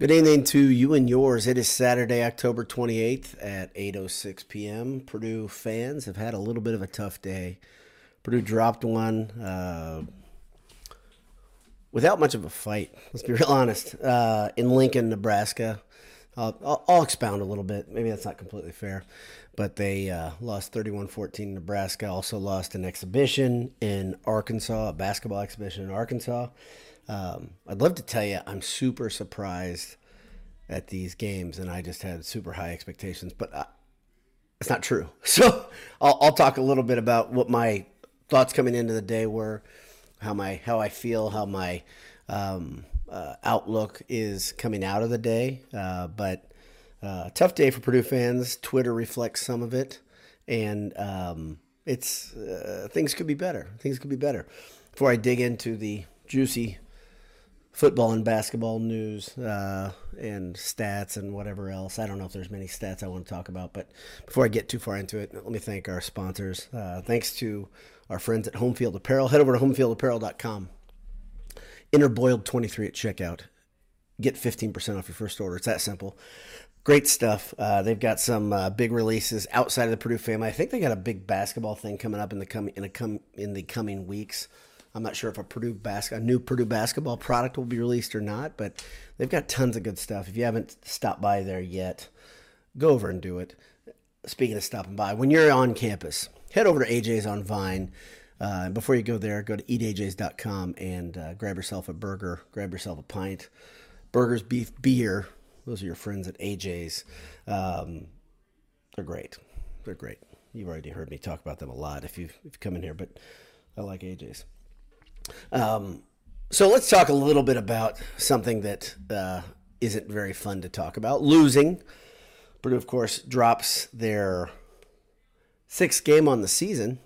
Good evening to you and yours. It is Saturday, October 28th at 8:06 p.m. Purdue fans have had a little bit of a tough day. Purdue dropped one uh, without much of a fight. Let's be real honest. Uh, in Lincoln, Nebraska, I'll, I'll, I'll, expound a little bit. Maybe that's not completely fair, but they uh, lost 31-14 Nebraska. Also lost an exhibition in Arkansas, a basketball exhibition in Arkansas. Um, I'd love to tell you I'm super surprised at these games, and I just had super high expectations, but uh, it's not true. So I'll, I'll talk a little bit about what my thoughts coming into the day were, how my how I feel, how my um, uh, outlook is coming out of the day. Uh, but uh, tough day for Purdue fans. Twitter reflects some of it, and um, it's uh, things could be better. Things could be better. Before I dig into the juicy football and basketball news uh, and stats and whatever else. I don't know if there's many stats I want to talk about, but before I get too far into it, let me thank our sponsors. Uh, thanks to our friends at Homefield Apparel. Head over to homefieldapparel.com. Enter Boiled23 at checkout. Get 15% off your first order. It's that simple. Great stuff. Uh, they've got some uh, big releases outside of the Purdue family. I think they got a big basketball thing coming up in the coming in a com- in the coming weeks. I'm not sure if a Purdue bas- a new Purdue basketball product will be released or not, but they've got tons of good stuff. If you haven't stopped by there yet, go over and do it. Speaking of stopping by, when you're on campus, head over to AJ's on Vine. Uh, before you go there, go to eatajs.com and uh, grab yourself a burger, grab yourself a pint. Burgers, beef, beer. Those are your friends at AJ's. Um, they're great. They're great. You've already heard me talk about them a lot if you've, if you've come in here, but I like AJ's. Um, so let's talk a little bit about something that uh, not very fun to talk about losing. Purdue, of course, drops their sixth game on the season.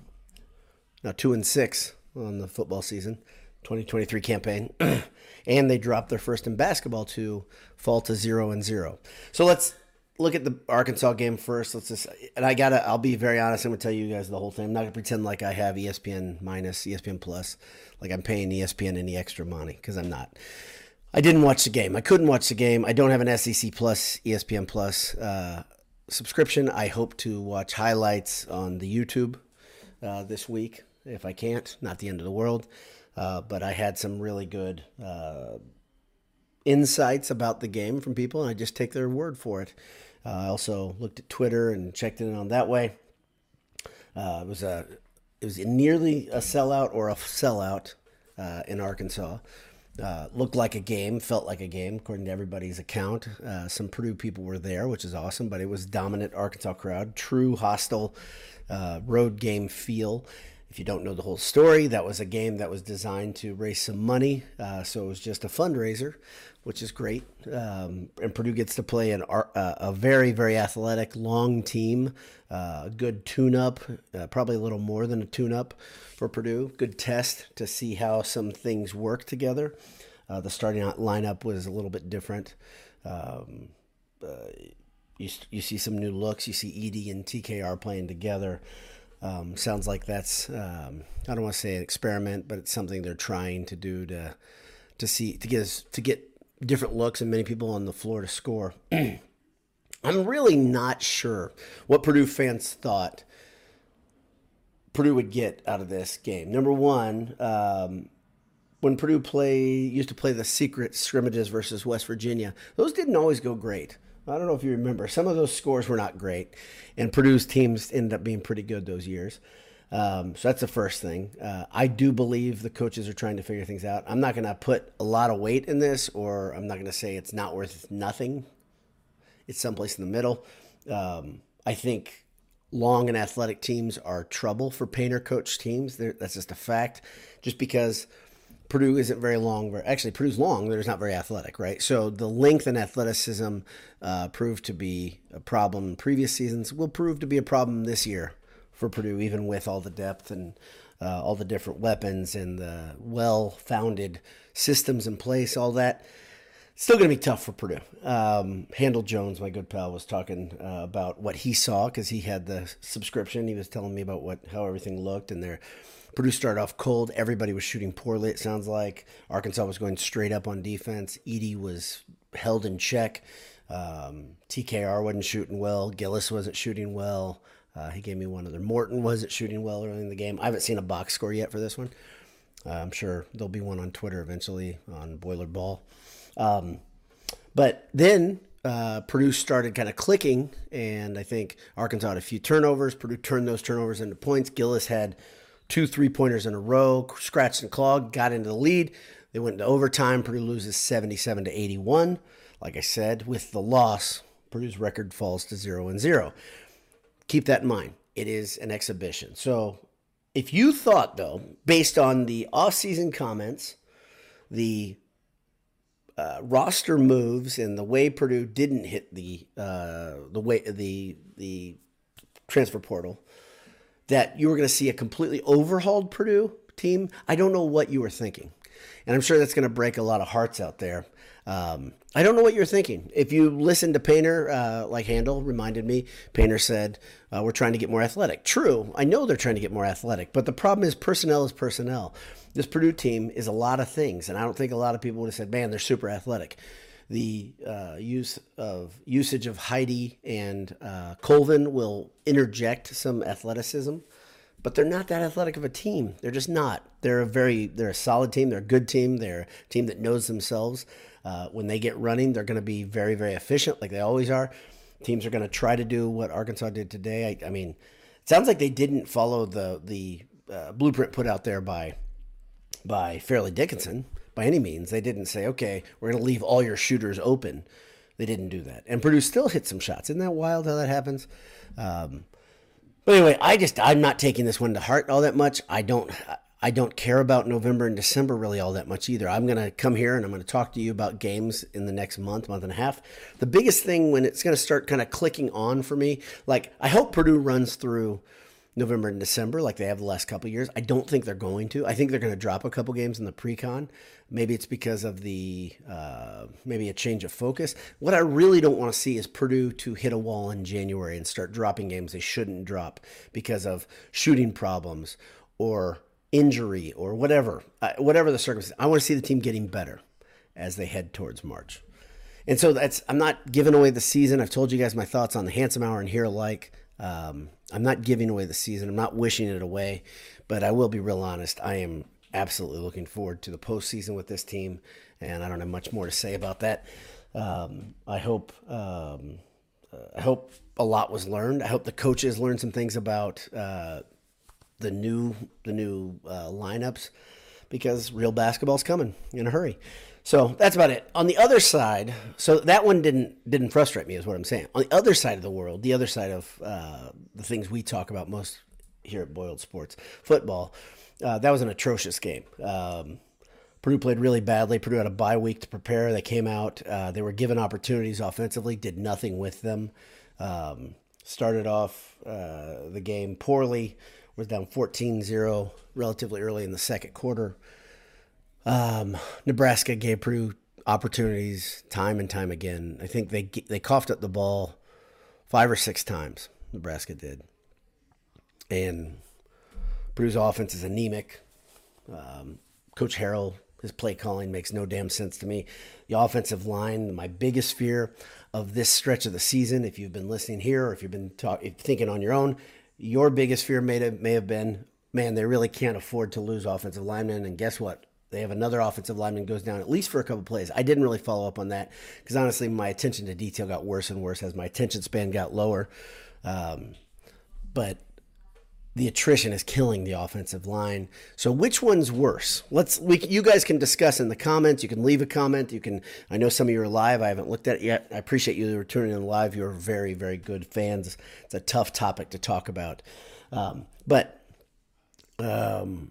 Now, two and six on the football season, 2023 campaign. and they dropped their first in basketball to fall to zero and zero. So let's look at the Arkansas game first. Let's just, and I gotta, I'll be very honest. I'm gonna tell you guys the whole thing. I'm not gonna pretend like I have ESPN minus, ESPN plus, like I'm paying ESPN any extra money because I'm not. I didn't watch the game. I couldn't watch the game. I don't have an SEC plus, ESPN plus uh, subscription. I hope to watch highlights on the YouTube uh, this week if I can't. Not the end of the world. Uh, but I had some really good uh, insights about the game from people, and I just take their word for it. Uh, I also looked at Twitter and checked in on that way. Uh, it was a it was nearly a sellout or a sellout uh, in Arkansas. Uh, looked like a game, felt like a game, according to everybody's account. Uh, some Purdue people were there, which is awesome, but it was dominant Arkansas crowd, true hostile uh, road game feel. If you don't know the whole story, that was a game that was designed to raise some money. Uh, so it was just a fundraiser, which is great. Um, and Purdue gets to play an, uh, a very, very athletic, long team. Uh, good tune up, uh, probably a little more than a tune up for Purdue. Good test to see how some things work together. Uh, the starting lineup was a little bit different. Um, uh, you, you see some new looks. You see Edey and TKR playing together. Um, sounds like that's um, I don't want to say an experiment, but it's something they're trying to do to to see to get us, to get different looks and many people on the floor to score. I'm really not sure what Purdue fans thought Purdue would get out of this game. Number one, um, when Purdue play used to play the secret scrimmages versus West Virginia, those didn't always go great. I don't know if you remember. Some of those scores were not great, and Purdue's teams ended up being pretty good those years. Um, so that's the first thing. Uh, I do believe the coaches are trying to figure things out. I'm not going to put a lot of weight in this, or I'm not going to say it's not worth nothing. It's someplace in the middle. Um, I think long and athletic teams are trouble for painter coach teams. They're, that's just a fact. Just because Purdue isn't very long. Actually, Purdue's long, it's not very athletic, right? So the length and athleticism uh, proved to be a problem in previous seasons. Will prove to be a problem this year for Purdue, even with all the depth and uh, all the different weapons and the well-founded systems in place. All that still going to be tough for Purdue. Um, Handle Jones, my good pal, was talking uh, about what he saw because he had the subscription. He was telling me about what how everything looked, and they're Purdue started off cold. Everybody was shooting poorly. It sounds like Arkansas was going straight up on defense. Edey was held in check. Um, TKR wasn't shooting well. Gillis wasn't shooting well. Uh, he gave me one other. Morton wasn't shooting well early in the game. I haven't seen a box score yet for this one. Uh, I'm sure there'll be one on Twitter eventually on Boiler Ball. Um, but then uh, Purdue started kind of clicking, and I think Arkansas had a few turnovers. Purdue turned those turnovers into points. Gillis had two three pointers in a row, scratched and clawed, got into the lead. They went into overtime. Purdue loses 77 to 81. Like I said, with the loss, Purdue's record falls to 0 and 0. Keep that in mind. It is an exhibition. So if you thought, though, based on the offseason comments, the uh, roster moves and the way Purdue didn't hit the uh, the way the the transfer portal, that you were going to see a completely overhauled Purdue team. I don't know what you were thinking, and I'm sure that's going to break a lot of hearts out there. Um, I don't know what you're thinking. If you listen to Painter, uh, like Handel reminded me, Painter said, uh, We're trying to get more athletic. True, I know they're trying to get more athletic, but the problem is personnel is personnel. This Purdue team is a lot of things, and I don't think a lot of people would have said, Man, they're super athletic. The uh, use of usage of Heide and uh, Colvin will interject some athleticism but they're not that athletic of a team. They're just not. They're a very they're a solid team. They're a good team. They're a team that knows themselves. Uh, when they get running, they're going to be very, very efficient, like they always are. Teams are going to try to do what Arkansas did today. I, I mean, it sounds like they didn't follow the the uh, blueprint put out there by by Fairleigh Dickinson by any means. They didn't say, okay, we're going to leave all your shooters open. They didn't do that, and Purdue still hit some shots. Isn't that wild how that happens? Um, but anyway, I just I'm not taking this one to heart all that much. I don't. I don't care about November and December really all that much either. I'm going to come here and I'm going to talk to you about games in the next month, month and a half. The biggest thing when it's going to start kind of clicking on for me, like I hope Purdue runs through November and December like they have the last couple years. I don't think they're going to. I think they're going to drop a couple games in the pre-con. Maybe it's because of the uh, maybe a change of focus. What I really don't want to see is Purdue to hit a wall in January and start dropping games they shouldn't drop because of shooting problems or injury or whatever, uh, whatever the circumstance. I want to see the team getting better as they head towards March. And so that's I'm not giving away the season. I've told you guys my thoughts on the handsome hour and here alike. Um, I'm not giving away the season. I'm not wishing it away, but I will be real honest. I am absolutely looking forward to the postseason with this team, and I don't have much more to say about that. Um, I hope um, I hope a lot was learned. I hope the coaches learned some things about uh, the new the new uh, lineups because real basketball's coming in a hurry. So that's about it. On the other side, so that one didn't didn't frustrate me, is what I'm saying. On the other side of the world, the other side of uh, the things we talk about most here at Boiled Sports, football, uh, that was an atrocious game. Um, Purdue played really badly. Purdue had a bye week to prepare. They came out. Uh, they were given opportunities offensively, did nothing with them. Um, started off uh, the game poorly was down 14-0 relatively early in the second quarter. Um, Nebraska gave Purdue opportunities time and time again. I think they they coughed up the ball five or six times. Nebraska did, and Purdue's offense is anemic. Um, Coach Harrell, his play calling makes no damn sense to me. The offensive line, my biggest fear of this stretch of the season, if you've been listening here or if you've been talk, thinking on your own, your biggest fear may have, may have been, man, they really can't afford to lose offensive linemen. And guess what? They have another offensive lineman goes down at least for a couple plays. I didn't really follow up on that because honestly, my attention to detail got worse and worse as my attention span got lower. Um, but the attrition is killing the offensive line. So which one's worse? Let's we you guys can discuss in the comments. You can leave a comment. You can I know some of you are live. I haven't looked at it yet. I appreciate you returning in live. You're very very good fans. It's a tough topic to talk about, um, but um,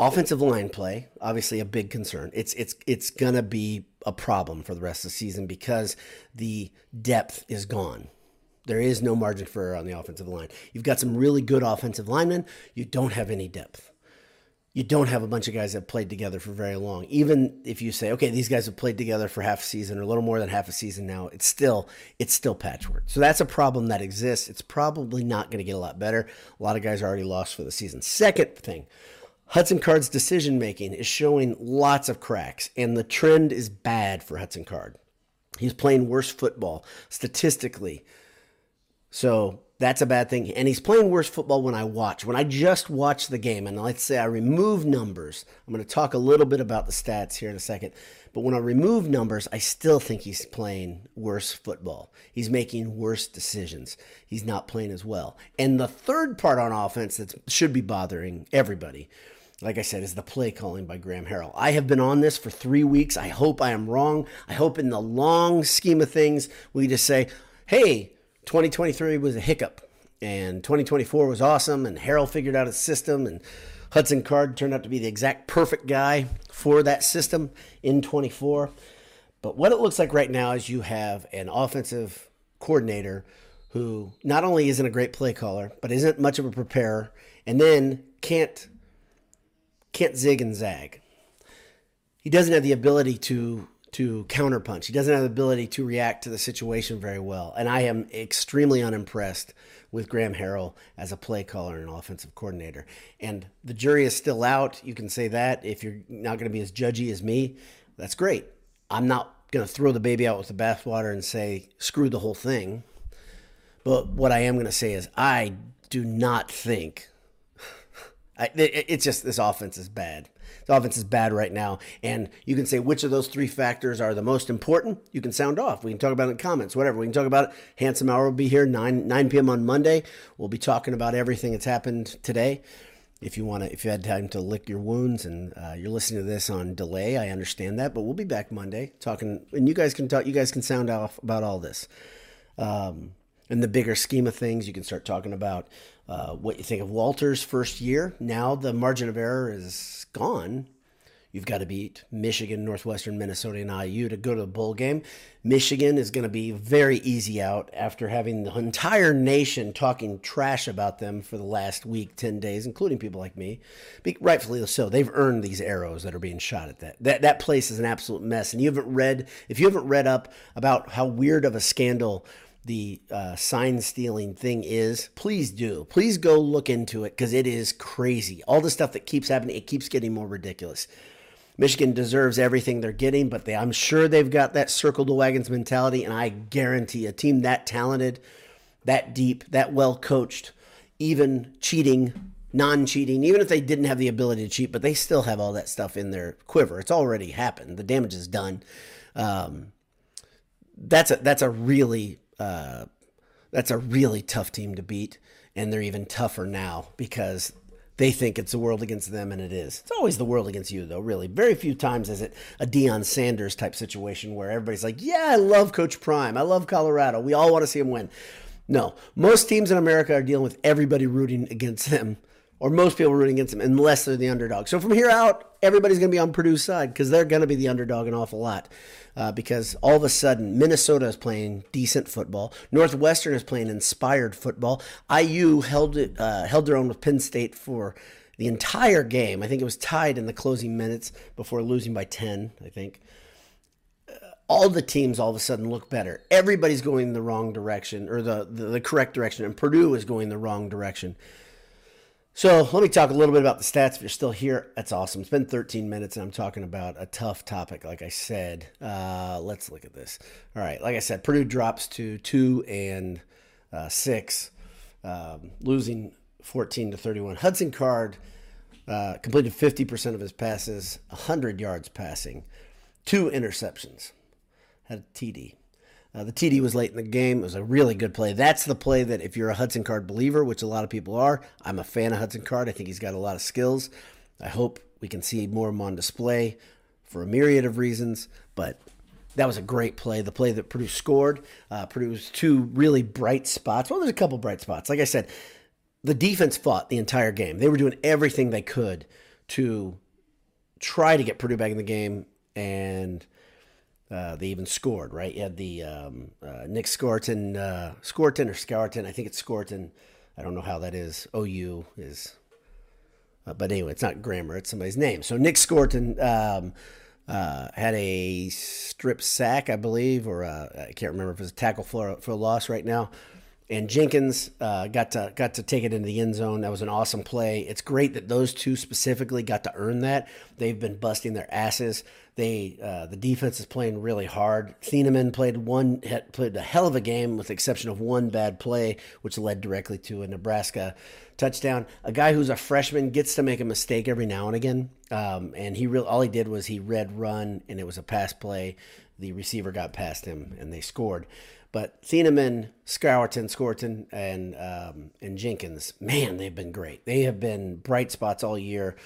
offensive line play obviously a big concern. It's it's it's gonna be a problem for the rest of the season because the depth is gone. There is no margin for error on the offensive line. You've got some really good offensive linemen. You don't have any depth. You don't have a bunch of guys that played together for very long. Even if you say, okay, these guys have played together for half a season or a little more than half a season now, it's still it's still patchwork. So that's a problem that exists. It's probably not going to get a lot better. A lot of guys are already lost for the season. Second thing, Hudson Card's decision making is showing lots of cracks, and the trend is bad for Hudson Card. He's playing worse football statistically. So that's a bad thing. And he's playing worse football when I watch. When I just watch the game, and let's say I remove numbers, I'm going to talk a little bit about the stats here in a second. But when I remove numbers, I still think he's playing worse football. He's making worse decisions. He's not playing as well. And the third part on offense that should be bothering everybody, like I said, is the play calling by Graham Harrell. I have been on this for three weeks. I hope I am wrong. I hope in the long scheme of things, we just say, hey, 2023 was a hiccup and 2024 was awesome and Harrell figured out his system and Hudson Card turned out to be the exact perfect guy for that system in 24. But what it looks like right now is you have an offensive coordinator who not only isn't a great play caller, but isn't much of a preparer, and then can't can't zig and zag. He doesn't have the ability to to counterpunch. He doesn't have the ability to react to the situation very well. And I am extremely unimpressed with Graham Harrell as a play caller and offensive coordinator. And the jury is still out. You can say that if you're not going to be as judgy as me. That's great. I'm not going to throw the baby out with the bathwater and say screw the whole thing. But what I am going to say is I do not think I, it, it's just this offense is bad. The offense is bad right now. And you can say which of those three factors are the most important. You can sound off. We can talk about it in comments, whatever. We can talk about it. Handsome Hour will be here 9, 9 p.m. on Monday. We'll be talking about everything that's happened today. If you want to, if you had time to lick your wounds and uh, you're listening to this on delay, I understand that. But we'll be back Monday talking, and you guys can talk. You guys can sound off about all this. Um, in the bigger scheme of things, you can start talking about uh, what you think of Walter's first year. Now the margin of error is gone. You've got to beat Michigan, Northwestern, Minnesota, and IU to go to the bowl game. Michigan is going to be very easy out after having the entire nation talking trash about them for the last week, 10 days, including people like me. Rightfully so. They've earned these arrows that are being shot at that. That, that place is an absolute mess. And you haven't read, if you haven't read up about how weird of a scandal the uh, sign stealing thing is, please do. Please go look into it because it is crazy. All the stuff that keeps happening, it keeps getting more ridiculous. Michigan deserves everything they're getting, but they, I'm sure they've got that circle the wagons mentality, and I guarantee a team that talented, that deep, that well coached, even cheating, non cheating, even if they didn't have the ability to cheat, but they still have all that stuff in their quiver. It's already happened. The damage is done. Um, that's a that's a really uh, that's a really tough team to beat, and they're even tougher now because they think it's the world against them, and it is. It's always the world against you, though. Really, very few times is it a Deion Sanders type situation where everybody's like, "Yeah, I love Coach Prime. I love Colorado. We all want to see him win." No, most teams in America are dealing with everybody rooting against them or most people rooting against them unless they're the underdog. So from here out, everybody's going to be on Purdue's side because they're going to be the underdog an awful lot. Uh, because all of a sudden, Minnesota is playing decent football. Northwestern is playing inspired football. IU held it, uh, held their own with Penn State for the entire game. I think it was tied in the closing minutes before losing by 10, I think. Uh, all the teams all of a sudden look better. Everybody's going the wrong direction or the, the, the correct direction, and Purdue is going the wrong direction. So let me talk a little bit about the stats. If you're still here, that's awesome. It's been 13 minutes, and I'm talking about a tough topic, like I said. Uh, let's look at this. All right, like I said, Purdue drops to two and uh, six, um, losing 14 to 31. Hudson Card uh, completed 50% of his passes, 100 yards passing, two interceptions, had a TD. Uh, the TD was late in the game. It was a really good play. That's the play that, if you're a Hudson Card believer, which a lot of people are, I'm a fan of Hudson Card. I think he's got a lot of skills. I hope we can see more of him on display for a myriad of reasons. But that was a great play. The play that Purdue scored. Uh, Purdue's two really bright spots. Well, there's a couple bright spots. Like I said, the defense fought the entire game. They were doing everything they could to try to get Purdue back in the game and uh, they even scored, right? You had the um, uh, Nick Scorton, uh, Scorton or Scourton. I think it's Scorton. I don't know how that is. OU is. Uh, but anyway, it's not grammar, it's somebody's name. So Nick Scorton um, uh, had a strip sack, I believe, or I can't remember if it was a tackle for, for a loss right now and Jenkins got to got to take it into the end zone. That was an awesome play. It's great that those two specifically got to earn that. They've been busting their asses. They uh, the defense is playing really hard. Thieneman played one played a hell of a game with the exception of one bad play, which led directly to a Nebraska touchdown. A guy who's a freshman gets to make a mistake every now and again, um, and he real all he did was he read run and it was a pass play. The receiver got past him and they scored. But Thieneman, Scourton, Scorton, and um, and Jenkins, man, they've been great. They have been bright spots all year.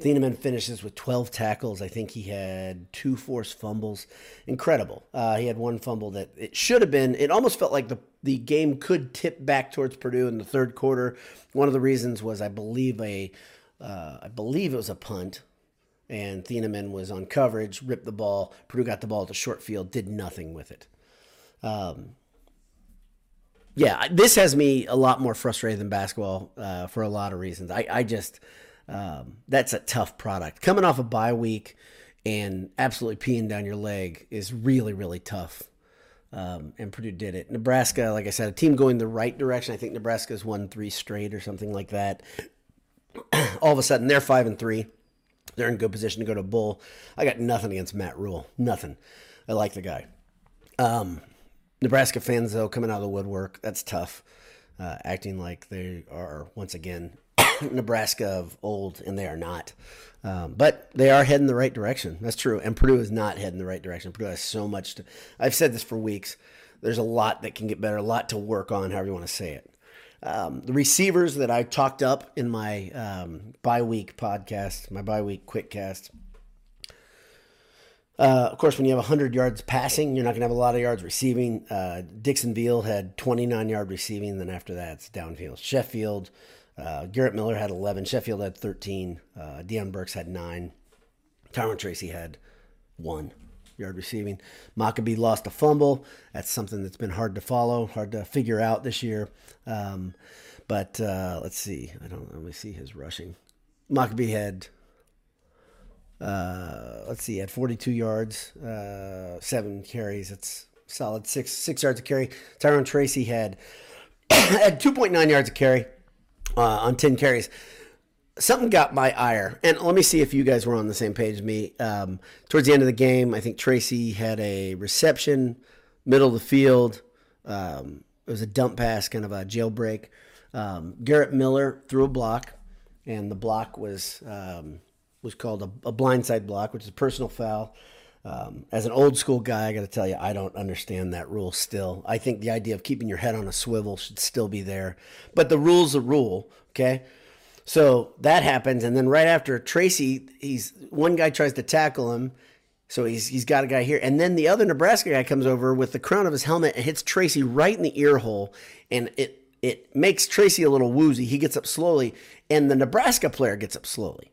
Thieneman finishes with 12 tackles. I think he had two forced fumbles. Incredible. Uh, he had one fumble that it should have been. It almost felt like the the game could tip back towards Purdue in the third quarter. One of the reasons was I believe a uh, I believe it was a punt and Thieneman was on coverage, ripped the ball. Purdue got the ball at the short field, did nothing with it. Um, yeah, this has me a lot more frustrated than basketball uh, for a lot of reasons. I, I just, um, that's a tough product. Coming off a bye week and absolutely peeing down your leg is really, really tough. Um, and Purdue did it. Nebraska, like I said, a team going the right direction. I think Nebraska's won three straight or something like that. All of a sudden, they're five and three. They're in good position to go to bowl. I got nothing against Matt Rhule. Nothing. I like the guy. Um, Nebraska fans, though, coming out of the woodwork, that's tough. Uh, acting like they are, once again, Nebraska of old, and they are not. Um, but they are heading the right direction. That's true. And Purdue is not heading the right direction. Purdue has so much to. I've said this for weeks. There's a lot that can get better, a lot to work on, however you want to say it. Um, the receivers that I talked up in my um, bye week podcast, my bye week quick cast, uh, of course, when you have 100 yards passing, you're not going to have a lot of yards receiving. Uh, Dixon Veal had 29 yard receiving. Then after that, it's downfield. Sheffield, uh, Garrett Miller had 11. Sheffield had 13. Uh, Deion Burks had nine. Tyrone Tracy had one yard receiving. Mockobee lost a fumble. That's something that's been hard to follow, hard to figure out this year. Um, but uh, let's see. I don't. Let me see his rushing. Mockobee had uh, let's see, at 42 yards, uh, seven carries. It's solid six six yards of carry. Tyrone Tracy had had 2.9 yards of carry uh, on 10 carries. Something got my ire, and let me see if you guys were on the same page as me. Um, towards the end of the game, I think Tracy had a reception, middle of the field. Um, it was a dump pass, kind of a jailbreak. Um, Garrett Miller threw a block, and the block was um, was called a, a blindside block, which is a personal foul. Um, as an old school guy, I got to tell you, I don't understand that rule still. I think the idea of keeping your head on a swivel should still be there. But the rule's a rule, okay? So that happens. And then right after Tracy, he's one guy tries to tackle him. So he's, he's got a guy here. And then the other Nebraska guy comes over with the crown of his helmet and hits Tracy right in the ear hole. And it, it makes Tracy a little woozy. He gets up slowly. And the Nebraska player gets up slowly.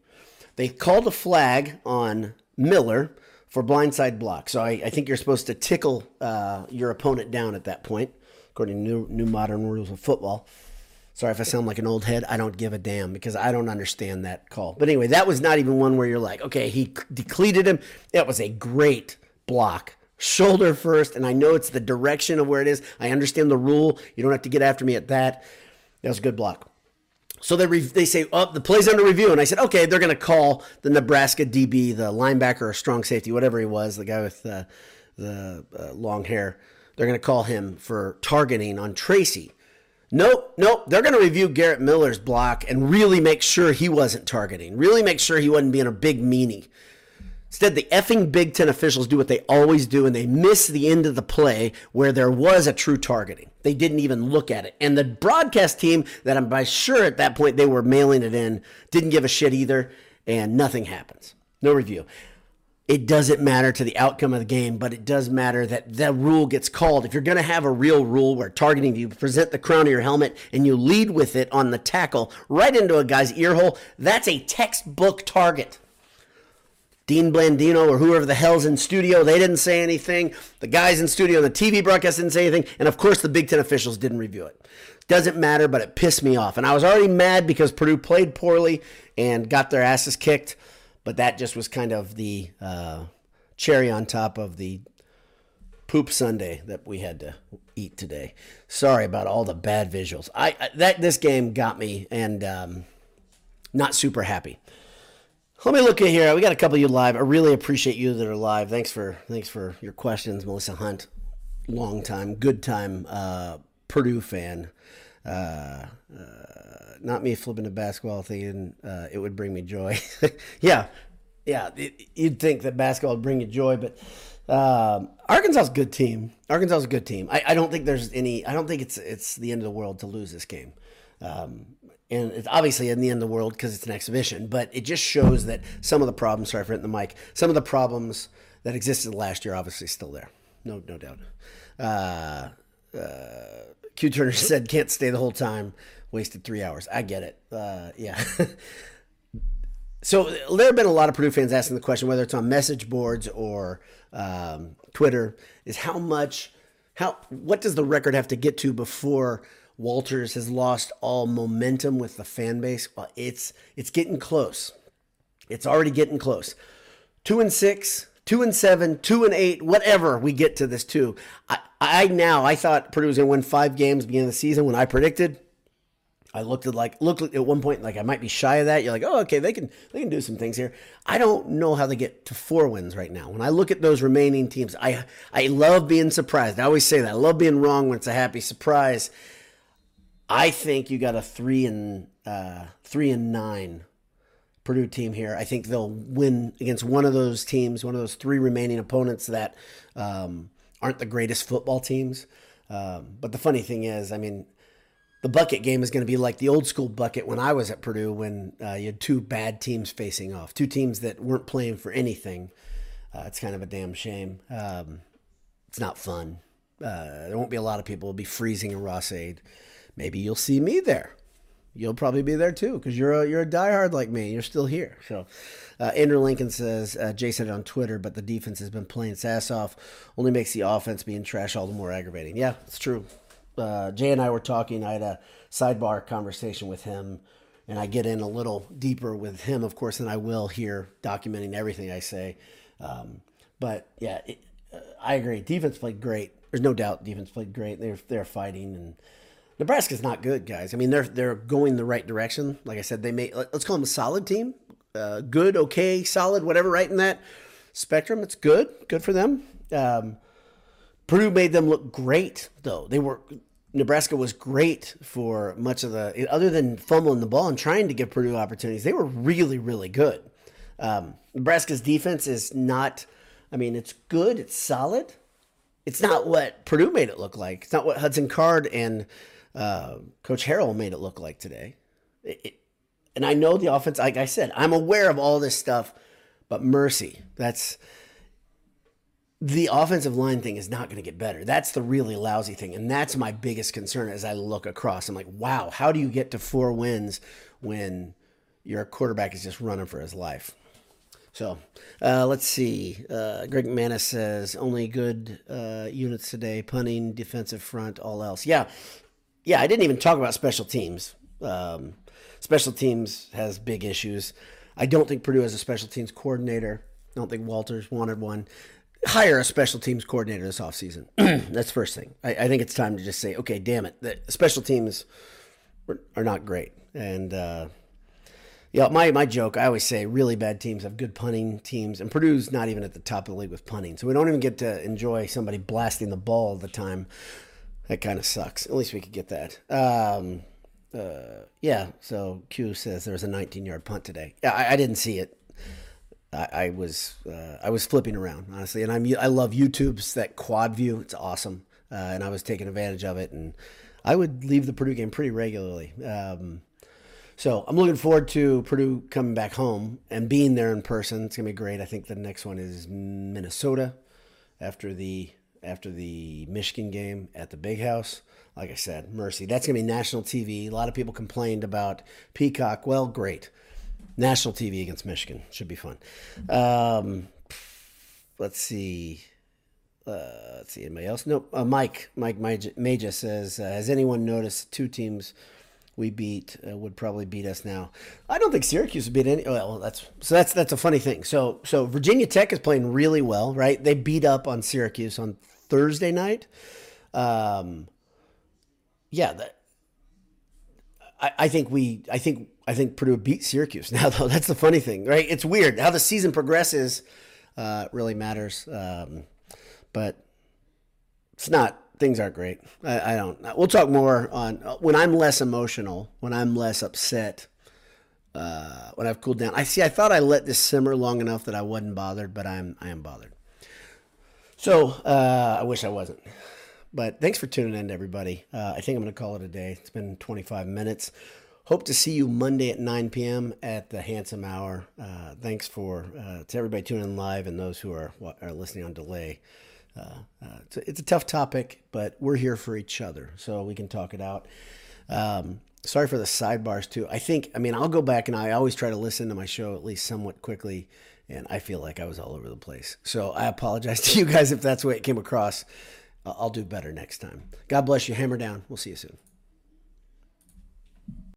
They called a flag on Miller for blindside block. So I, I think you're supposed to tickle uh, your opponent down at that point, according to new, new modern rules of football. Sorry if I sound like an old head. I don't give a damn because I don't understand that call. But anyway, that was not even one where you're like, okay, he decleated him. That was a great block. Shoulder first, and I know it's the direction of where it is. I understand the rule. You don't have to get after me at that. That was a good block. So they re- they say, oh, the play's under review, and I said, okay, they're going to call the Nebraska DB, the linebacker or strong safety, whatever he was, the guy with uh, the uh, long hair. They're going to call him for targeting on Tracy. Nope, nope. They're going to review Garrett Miller's block and really make sure he wasn't targeting. Really make sure he wasn't being a big meanie. Instead, the effing Big Ten officials do what they always do, and they miss the end of the play where there was a true targeting. They didn't even look at it. And the broadcast team, that I'm by sure at that point they were mailing it in, didn't give a shit either, and nothing happens. No review. It doesn't matter to the outcome of the game, but it does matter that the rule gets called. If you're going to have a real rule where targeting, you present the crown of your helmet and you lead with it on the tackle right into a guy's ear hole, that's a textbook target. Dean Blandino or whoever the hell's in studio, they didn't say anything. The guys in studio, on the TV broadcast didn't say anything. And of course, the Big Ten officials didn't review it. Doesn't matter, but it pissed me off. And I was already mad because Purdue played poorly and got their asses kicked. But that just was kind of the uh, cherry on top of the poop sundae that we had to eat today. Sorry about all the bad visuals. I, that this game got me and um, not super happy. Let me look at here. We got a couple of you live. I really appreciate you that are live. Thanks for thanks for your questions, Melissa Hunt. Long time, good time, uh, Purdue fan. Uh, uh, not me flipping the basketball thinking uh, it would bring me joy. yeah, yeah. It, you'd think that basketball would bring you joy, but um, Arkansas is a good team. Arkansas is a good team. I, I, don't think there's any. I don't think it's it's the end of the world to lose this game. Um, and it's obviously in the end of the world because it's an exhibition, but it just shows that some of the problems. Sorry for hitting the mic. Some of the problems that existed last year obviously still there. No, no doubt. Uh, uh, Q Turner said can't stay the whole time. Wasted three hours. I get it. Uh, yeah. so there have been a lot of Purdue fans asking the question, whether it's on message boards or um, Twitter, is how much, how what does the record have to get to before Walters has lost all momentum with the fan base? Well, it's it's getting close. It's already getting close. Two and six, two and seven, two and eight, whatever we get to this two. I, I now I thought Purdue was going to win five games beginning of the season when I predicted I looked at like looked at one point like I might be shy of that. You're like, oh, okay, they can they can do some things here. I don't know how they get to four wins right now. When I look at those remaining teams, I I love being surprised. I always say that. I love being wrong when it's a happy surprise. I think you got a three and uh, three and nine Purdue team here. I think they'll win against one of those teams, one of those three remaining opponents that um, aren't the greatest football teams. Um, but the funny thing is, I mean the bucket game is going to be like the old school bucket when I was at Purdue when uh, you had two bad teams facing off, two teams that weren't playing for anything. Uh, it's kind of a damn shame. Um, it's not fun. Uh, there won't be a lot of people It'll be freezing in Ross-Ade. Maybe you'll see me there. You'll probably be there too because you're a, you're a diehard like me. You're still here. So, uh, Andrew Lincoln says, uh, Jay said it on Twitter, but the defense has been playing its ass off. Only makes the offense being trash all the more aggravating. Yeah, it's true uh, Jay and I were talking. I had a sidebar conversation with him, and I get in a little deeper with him, of course, than I will here, documenting everything I say. Um, but yeah, it, uh, I agree. Defense played great. There's no doubt defense played great. They're they're fighting, and Nebraska's not good, guys. I mean, they're they're going the right direction. Like I said, they made let's call them a solid team, uh, good, okay, solid, whatever. Right in that spectrum, it's good, good for them. Um, Purdue made them look great, though. They were Nebraska was great for much of the, other than fumbling the ball and trying to give Purdue opportunities, they were really, really good. Um, Nebraska's defense is not, I mean, it's good, it's solid. It's not what Purdue made it look like. It's not what Hudson Card and uh, Coach Harrell made it look like today. It, it, and I know the offense, like I said, I'm aware of all this stuff, but mercy, that's the offensive line thing is not going to get better. That's the really lousy thing. And that's my biggest concern as I look across. I'm like, wow, how do you get to four wins when your quarterback is just running for his life? So uh, let's see. Uh, Greg Manis says only good uh, units today: punting, defensive front, all else. Yeah, yeah. I didn't even talk about special teams. Um, special teams has big issues. I don't think Purdue has a special teams coordinator. I don't think Walters wanted one hire a special teams coordinator this offseason. That's first thing. I, I, think it's time to just say, okay, damn it, the special teams are not great. And uh, yeah, my my joke, I always say, really bad teams have good punting teams, and Purdue's not even at the top of the league with punting, so we don't even get to enjoy somebody blasting the ball all the time. That kind of sucks. At least we could get that. Um, uh, yeah. So Q says there was a 19 yard punt today. Yeah, I, I didn't see it. I, I was uh, I was flipping around honestly, and I'm I love YouTube's that quad view. It's awesome, uh, and I was taking advantage of it. And I would leave the Purdue game pretty regularly. Um, so I'm looking forward to Purdue coming back home and being there in person. It's gonna be great. I think the next one is Minnesota after the after the Michigan game at the Big House. Like I said, mercy. That's gonna be national TV. A lot of people complained about Peacock. Well, great national TV against Michigan. Should be fun. Um, let's see. Uh, let's see. Anybody else? Nope. Uh, Mike. Mike Major says, uh, "Has anyone noticed two teams we beat uh, would probably beat us now? I don't think Syracuse would beat any. Well, that's so that's that's a funny thing. So so Virginia Tech is playing really well, right? They beat up on Syracuse on Thursday night. Um, yeah, that, I, I think we, I think, I think Purdue beat Syracuse. Now, though, that's the funny thing, right? It's weird how the season progresses. Uh, really matters, um, but it's not. Things aren't great. I, I don't. We'll talk more on when I'm less emotional, when I'm less upset uh, when I've cooled down. I see. I thought I let this simmer long enough that I wasn't bothered, but I'm I am bothered. So uh, I wish I wasn't. But thanks for tuning in, everybody. Uh, I think I'm going to call it a day. It's been 25 minutes. Hope to see you Monday at 9 p.m. at the Handsome Hour. Uh, thanks for uh, to everybody tuning in live and those who are are listening on delay. Uh, uh, it's, a, it's, a, tough topic, but we're here for each other, so we can talk it out. Um, sorry for the sidebars too. I think I mean I'll go back and I always try to listen to my show at least somewhat quickly, and I feel like I was all over the place. So I apologize to you guys if that's the way it came across. I'll do better next time. God bless you. Hammer down. We'll see you soon.